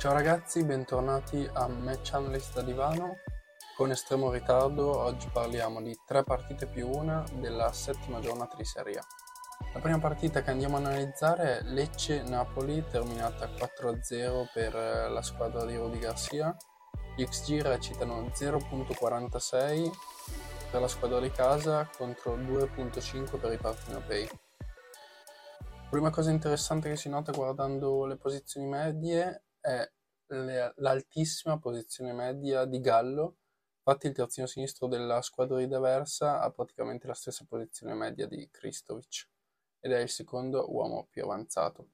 Ciao ragazzi, bentornati a Match Analyst da Divano. Con estremo ritardo oggi parliamo di tre partite più una della settima giornata di Serie A. La prima partita che andiamo a analizzare è Lecce-Napoli, terminata 4-0 per la squadra di Rudy Garcia. Gli XG recitano 0.46 per la squadra di casa contro 2.5 per i partenopei. Prima cosa interessante che si nota guardando le posizioni medie è l'altissima posizione media di Gallo. Infatti il terzino sinistro della squadra di D'Aversa ha praticamente la stessa posizione media di Kristovic ed è il secondo uomo più avanzato.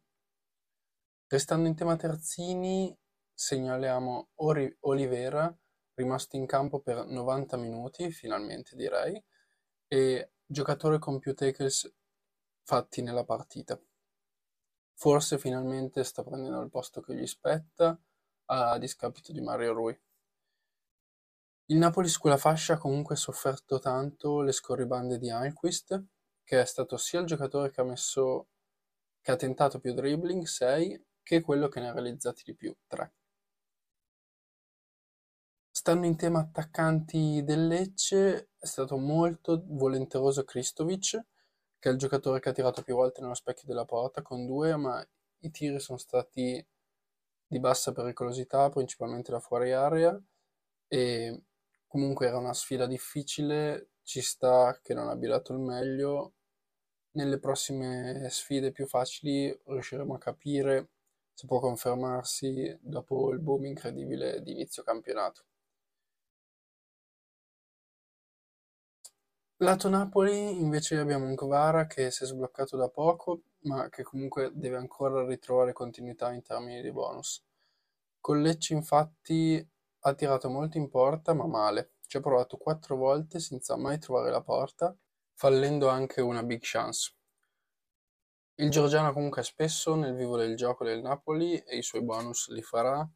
Restando in tema terzini, segnaliamo Ori- Olivera, rimasto in campo per 90 minuti, finalmente direi, e giocatore con più tackles fatti nella partita. Forse finalmente sta prendendo il posto che gli spetta a discapito di Mario Rui. Il Napoli su quella fascia ha comunque sofferto tanto le scorribande di Alquist, che è stato sia il giocatore che ha messo che ha tentato più dribbling, 6, che quello che ne ha realizzati di più, 3. Stando in tema attaccanti del Lecce, è stato molto volenteroso Kristovic, che è il giocatore che ha tirato più volte nello specchio della porta con due, ma i tiri sono stati di bassa pericolosità, principalmente da fuori area, e comunque era una sfida difficile, ci sta che non abbia dato il meglio. Nelle prossime sfide più facili riusciremo a capire se può confermarsi dopo il boom incredibile di inizio campionato. Lato Napoli invece abbiamo un Kvara che si è sbloccato da poco, ma che comunque deve ancora ritrovare continuità in termini di bonus. Con Lecce infatti ha tirato molto in porta, ma male. Ci ha provato quattro volte senza mai trovare la porta, fallendo anche una big chance. Il Giorgiano comunque è spesso nel vivo del gioco del Napoli e i suoi bonus li farà.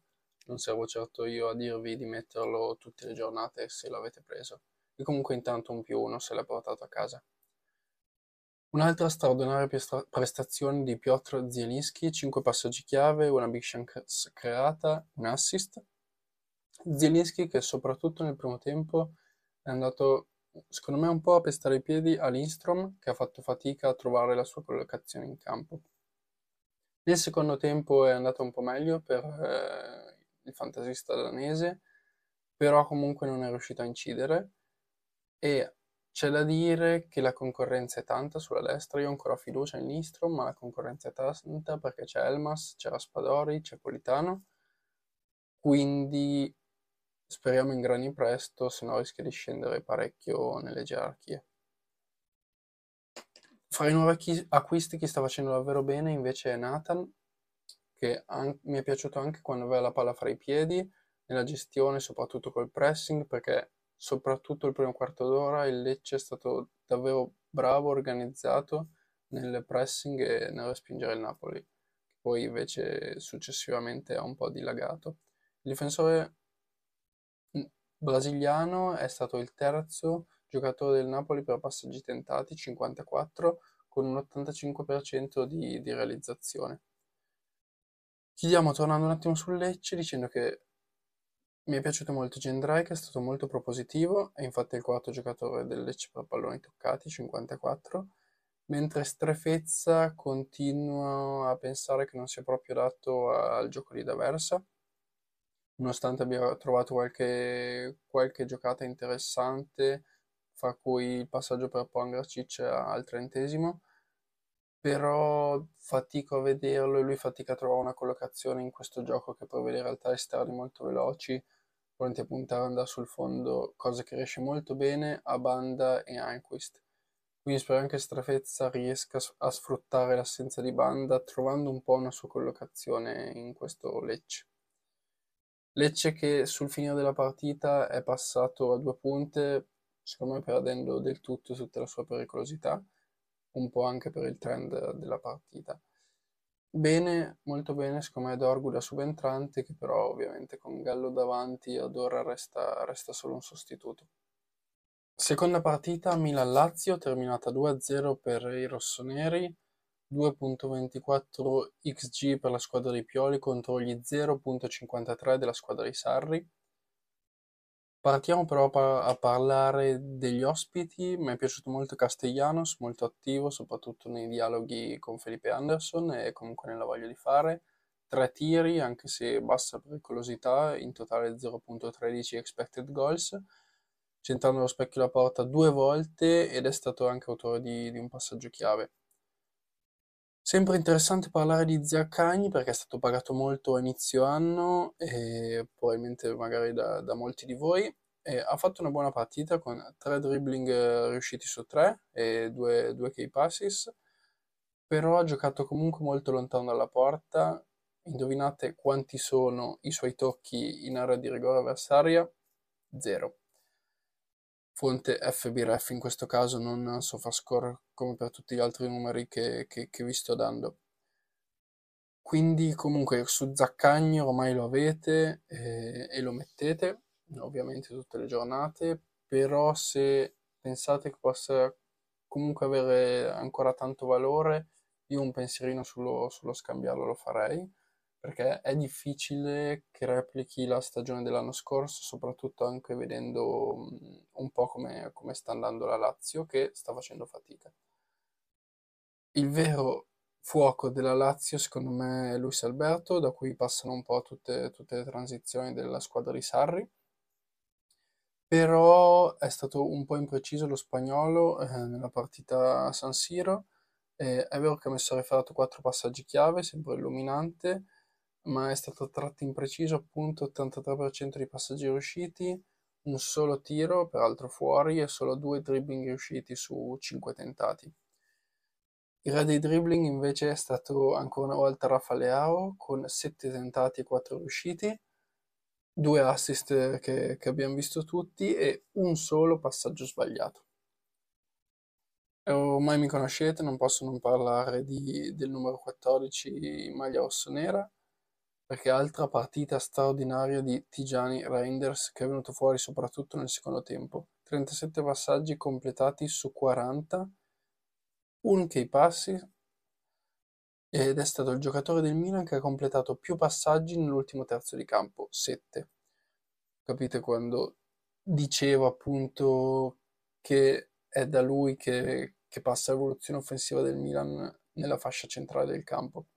Non servo certo io a dirvi di metterlo tutte le giornate se l'avete preso e comunque intanto un più uno se l'è portato a casa. Un'altra straordinaria prestazione di Piotr Zielinski, 5 passaggi chiave, una big chance creata, un assist. Zielinski che soprattutto nel primo tempo è andato secondo me un po' a pestare i piedi a Lindstrom che ha fatto fatica a trovare la sua collocazione in campo. Nel secondo tempo è andato un po' meglio per eh, il fantasista danese, però comunque non è riuscito a incidere e c'è da dire che la concorrenza è tanta sulla destra, io ho ancora fiducia in Lindstrom, ma la concorrenza è tanta perché c'è Elmas, c'è Raspadori, c'è Politano, quindi speriamo in grani presto, se no rischia di scendere parecchio nelle gerarchie. Fra i nuovi acquisti chi sta facendo davvero bene invece è Nathan, che mi è piaciuto anche quando aveva la palla fra i piedi, nella gestione, soprattutto col pressing, perché soprattutto il primo quarto d'ora il Lecce è stato davvero bravo, organizzato nel pressing e nel respingere il Napoli, poi invece successivamente ha un po' dilagato. Il difensore brasiliano è stato il terzo giocatore del Napoli per passaggi tentati, 54, con un 85% di, di realizzazione. Chiudiamo tornando un attimo sul Lecce dicendo che mi è piaciuto molto Gendrai che è stato molto propositivo, è infatti il quarto giocatore del Lecce per palloni toccati, 54, mentre Strefezza continua a pensare che non sia proprio adatto al gioco di D'Aversa, nonostante abbia trovato qualche, qualche giocata interessante, fra cui il passaggio per Pongracic al trentesimo, però fatico a vederlo e lui fatica a trovare una collocazione in questo gioco che prevede in realtà esterni molto veloci, pronti a puntare ad andare sul fondo, cosa che riesce molto bene a Banda e Anquist. Quindi spero anche Strafezza riesca a sfruttare l'assenza di Banda trovando un po' una sua collocazione in questo Lecce. Lecce che sul finire della partita è passato a due punte, secondo me perdendo del tutto tutta la sua pericolosità un po' anche per il trend della partita. Bene, molto bene, secondo me Dorgu da subentrante, che però ovviamente con Gallo davanti ad ora resta, resta solo un sostituto. Seconda partita Milan-Lazio, terminata 2-0 per i rossoneri. 2.24 XG per la squadra di Pioli contro gli 0.53 della squadra di Sarri. Partiamo però a parlare degli ospiti. Mi è piaciuto molto Castellanos, molto attivo, soprattutto nei dialoghi con Felipe Anderson e comunque nella voglia di fare. Tre tiri, anche se bassa pericolosità, in totale 0.13 expected goals, centrando lo specchio alla porta due volte ed è stato anche autore di, di un passaggio chiave. Sempre interessante parlare di Zaccagni perché è stato pagato molto a inizio anno e probabilmente magari da, da molti di voi. E ha fatto una buona partita con tre dribbling eh, riusciti su tre e due, due key passes, però ha giocato comunque molto lontano dalla porta. Indovinate quanti sono i suoi tocchi in area di rigore avversaria? Zero fonte FBref in questo caso, non SofaScore come per tutti gli altri numeri che, che, che vi sto dando. Quindi comunque su Zaccagni ormai lo avete eh, e lo mettete, ovviamente tutte le giornate, però se pensate che possa comunque avere ancora tanto valore, io un pensierino sullo, sullo scambiarlo lo farei perché è difficile che replichi la stagione dell'anno scorso, soprattutto anche vedendo un po' come, come sta andando la Lazio, che sta facendo fatica. Il vero fuoco della Lazio, secondo me, è Luis Alberto, da cui passano un po' tutte, tutte le transizioni della squadra di Sarri. Però è stato un po' impreciso lo spagnolo eh, nella partita a San Siro. Eh, è vero che ha messo a riferato quattro passaggi chiave, sempre illuminante, ma è stato tratto impreciso appunto 83% di passaggi riusciti, un solo tiro, peraltro fuori, e solo due dribbling riusciti su 5 tentati. Il re dei dribbling invece è stato ancora una volta Rafa Leao con 7 tentati e 4 riusciti, due assist che, che abbiamo visto tutti e un solo passaggio sbagliato. Ormai mi conoscete, non posso non parlare di, del numero 14 in maglia rossonera perché altra partita straordinaria di Tijani Reinders che è venuto fuori soprattutto nel secondo tempo. 37 passaggi completati su 40, un key passi ed è stato il giocatore del Milan che ha completato più passaggi nell'ultimo terzo di campo, 7. Capite quando dicevo appunto che è da lui che, che passa l'evoluzione offensiva del Milan nella fascia centrale del campo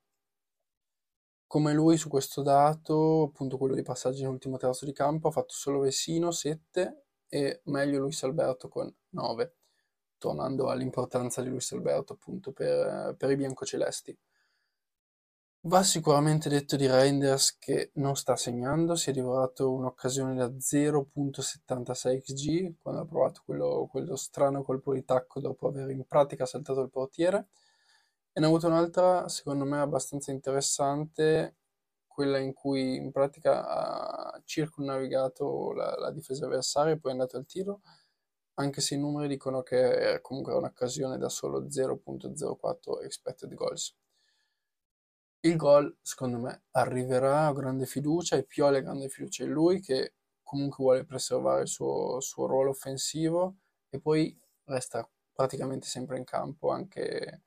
come lui su questo dato, appunto quello dei passaggi nell'ultimo terzo di campo, ha fatto solo Vesino 7 e meglio Luis Alberto con 9, tornando all'importanza di Luis Alberto appunto per, per i biancocelesti. Va sicuramente detto di Reinders che non sta segnando, si è divorato un'occasione da 0.76 xg quando ha provato quello, quello strano colpo di tacco dopo aver in pratica saltato il portiere e ne ho avuto un'altra, secondo me, abbastanza interessante, quella in cui in pratica ha circunnavigato la, la difesa avversaria e poi è andato al tiro, anche se i numeri dicono che comunque è un'occasione da solo 0.04 expected goals. Il gol, secondo me, arriverà, ho grande fiducia e Pioli ha grande fiducia in lui che comunque vuole preservare il suo, suo ruolo offensivo e poi resta praticamente sempre in campo anche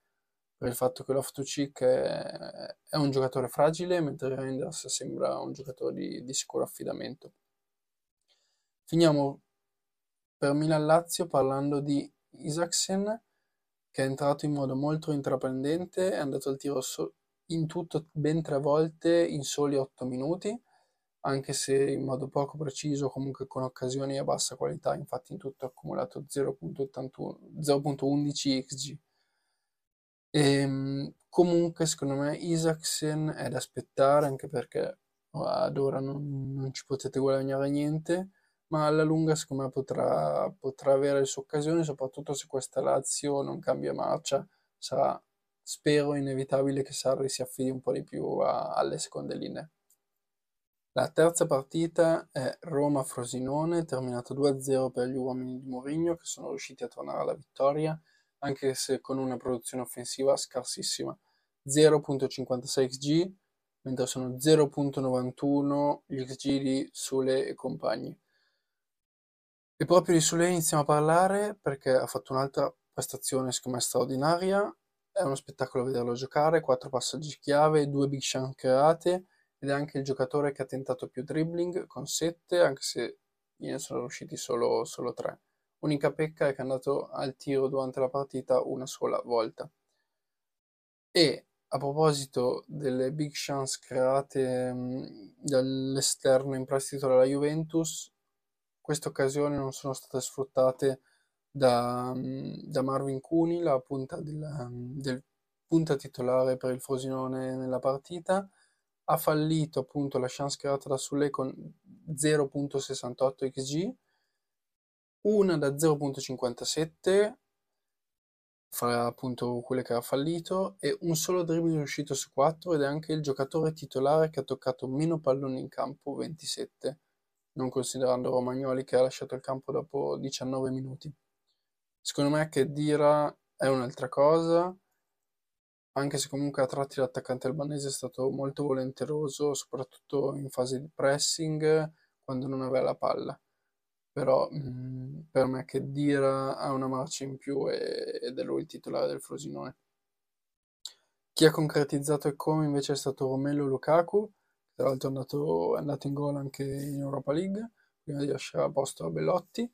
per il fatto che Loftus-Cheek è, è un giocatore fragile, mentre Reinders sembra un giocatore di, di sicuro affidamento. Finiamo per Milan-Lazio parlando di Isaksen, che è entrato in modo molto intraprendente, è andato al tiro so- in tutto ben tre volte in soli otto minuti, anche se in modo poco preciso, comunque con occasioni a bassa qualità, infatti in tutto ha accumulato 0.11 XG. Ehm, comunque secondo me Isaacsen è da aspettare anche perché ad ora non, non ci potete guadagnare niente, ma alla lunga secondo me potrà, potrà avere le sue occasioni, soprattutto se questa Lazio non cambia marcia, sarà spero inevitabile che Sarri si affidi un po' di più a, alle seconde linee. La terza partita è Roma-Frosinone, terminato 2-0 per gli uomini di Mourinho che sono riusciti a tornare alla vittoria anche se con una produzione offensiva scarsissima, 0.56 xg, mentre sono 0.91 gli xg di Sule e compagni. E proprio di Sule iniziamo a parlare perché ha fatto un'altra prestazione secondo me straordinaria, è uno spettacolo vederlo giocare, quattro passaggi chiave, due big chance create ed è anche il giocatore che ha tentato più dribbling con 7, anche se gliene sono riusciti solo, solo 3. Unica pecca è che è andato al tiro durante la partita una sola volta. E a proposito delle big chance create mh, dall'esterno in prestito dalla Juventus, queste occasioni non sono state sfruttate da, da Marvin Cuni, la punta del, del punta titolare per il Frosinone nella partita, ha fallito appunto la chance creata da Sule con 0.68 xg, una da 0.57 fra appunto quelle che ha fallito e un solo dribbling riuscito su 4 ed è anche il giocatore titolare che ha toccato meno palloni in campo, 27, non considerando Romagnoli che ha lasciato il campo dopo 19 minuti. Secondo me che Dira è un'altra cosa, anche se comunque a tratti l'attaccante albanese è stato molto volenteroso, soprattutto in fase di pressing, quando non aveva la palla. Però mh, mm, per me che Dira ha una marcia in più ed è lui il titolare del Frosinone. Chi ha concretizzato e come invece è stato Romelo Lukaku, tra l'altro è andato, è andato in gol anche in Europa League, prima di lasciare a posto a Bellotti.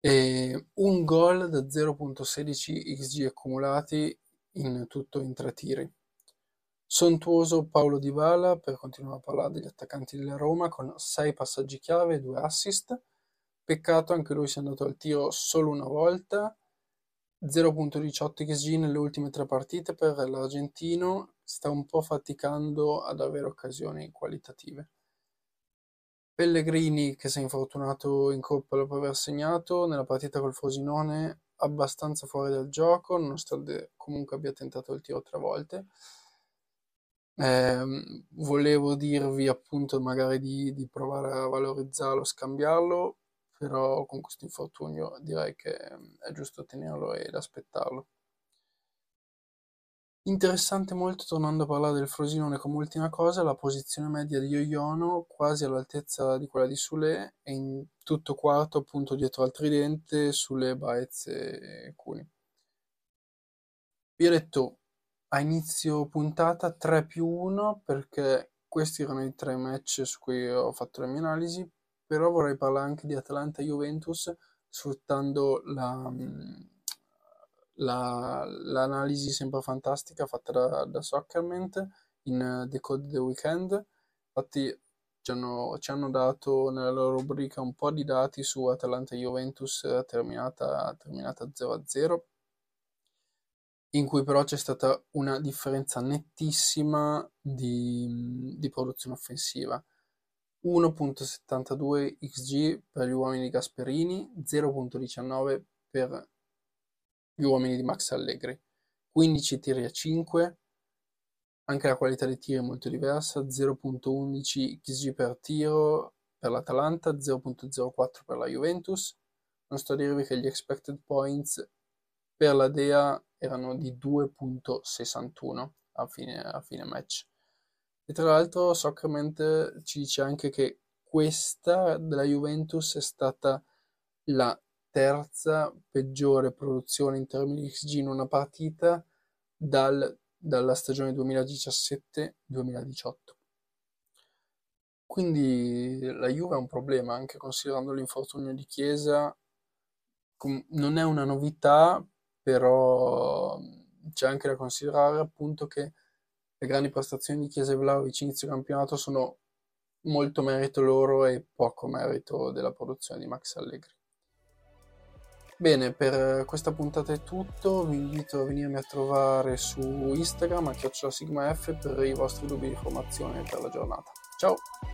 E un gol da 0.16 XG accumulati in tutto in tre tiri. Sontuoso Paolo Dybala, per continuare a parlare degli attaccanti della Roma, con 6 passaggi chiave e 2 assist. Peccato anche lui sia andato al tiro solo una volta. 0.18 XG nelle ultime tre partite per l'argentino, sta un po' faticando ad avere occasioni qualitative. Pellegrini, che si è infortunato in Coppa dopo aver segnato, nella partita col Frosinone abbastanza fuori dal gioco, nonostante comunque abbia tentato il tiro tre volte. Eh, volevo dirvi appunto magari di, di, provare a valorizzarlo, scambiarlo, però con questo infortunio direi che è giusto tenerlo ed aspettarlo. Interessante molto, tornando a parlare del Frosinone come ultima cosa, la posizione media di Ioiono quasi all'altezza di quella di Sule e in tutto quarto appunto dietro al tridente Sule, Baez e Cuni. Vi ho detto a inizio puntata 3 più 1 perché questi erano i tre match su cui ho fatto le mie analisi, però vorrei parlare anche di Atalanta-Juventus sfruttando la la, l'analisi sempre fantastica fatta da, da Soccerment in The Code the Weekend. Infatti ci hanno, ci hanno, dato nella loro rubrica un po' di dati su Atalanta Juventus terminata, terminata 0-0, in cui però c'è stata una differenza nettissima di, di produzione offensiva. 1.72 XG per gli uomini di Gasperini, 0.19 per gli uomini di Max Allegri. 15 tiri a 5, anche la qualità dei tiri è molto diversa, 0.11 XG per tiro per l'Atalanta, 0.04 per la Juventus. Non sto a dirvi che gli expected points per la Dea erano di 2.61 a fine, a fine match. E tra l'altro Soccerment ci dice anche che questa della Juventus è stata la terza peggiore produzione in termini di XG in una partita dal, dalla stagione 2017-2018. Quindi la Juve è un problema, anche considerando l'infortunio di Chiesa, non è una novità, però c'è anche da considerare appunto che le grandi prestazioni di Chiesa e Vlaovic inizio campionato sono molto merito loro e poco merito della produzione di Max Allegri. Bene, per questa puntata è tutto, vi invito a venirmi a trovare su Instagram a SigmaF per i vostri dubbi di formazione per la giornata. Ciao!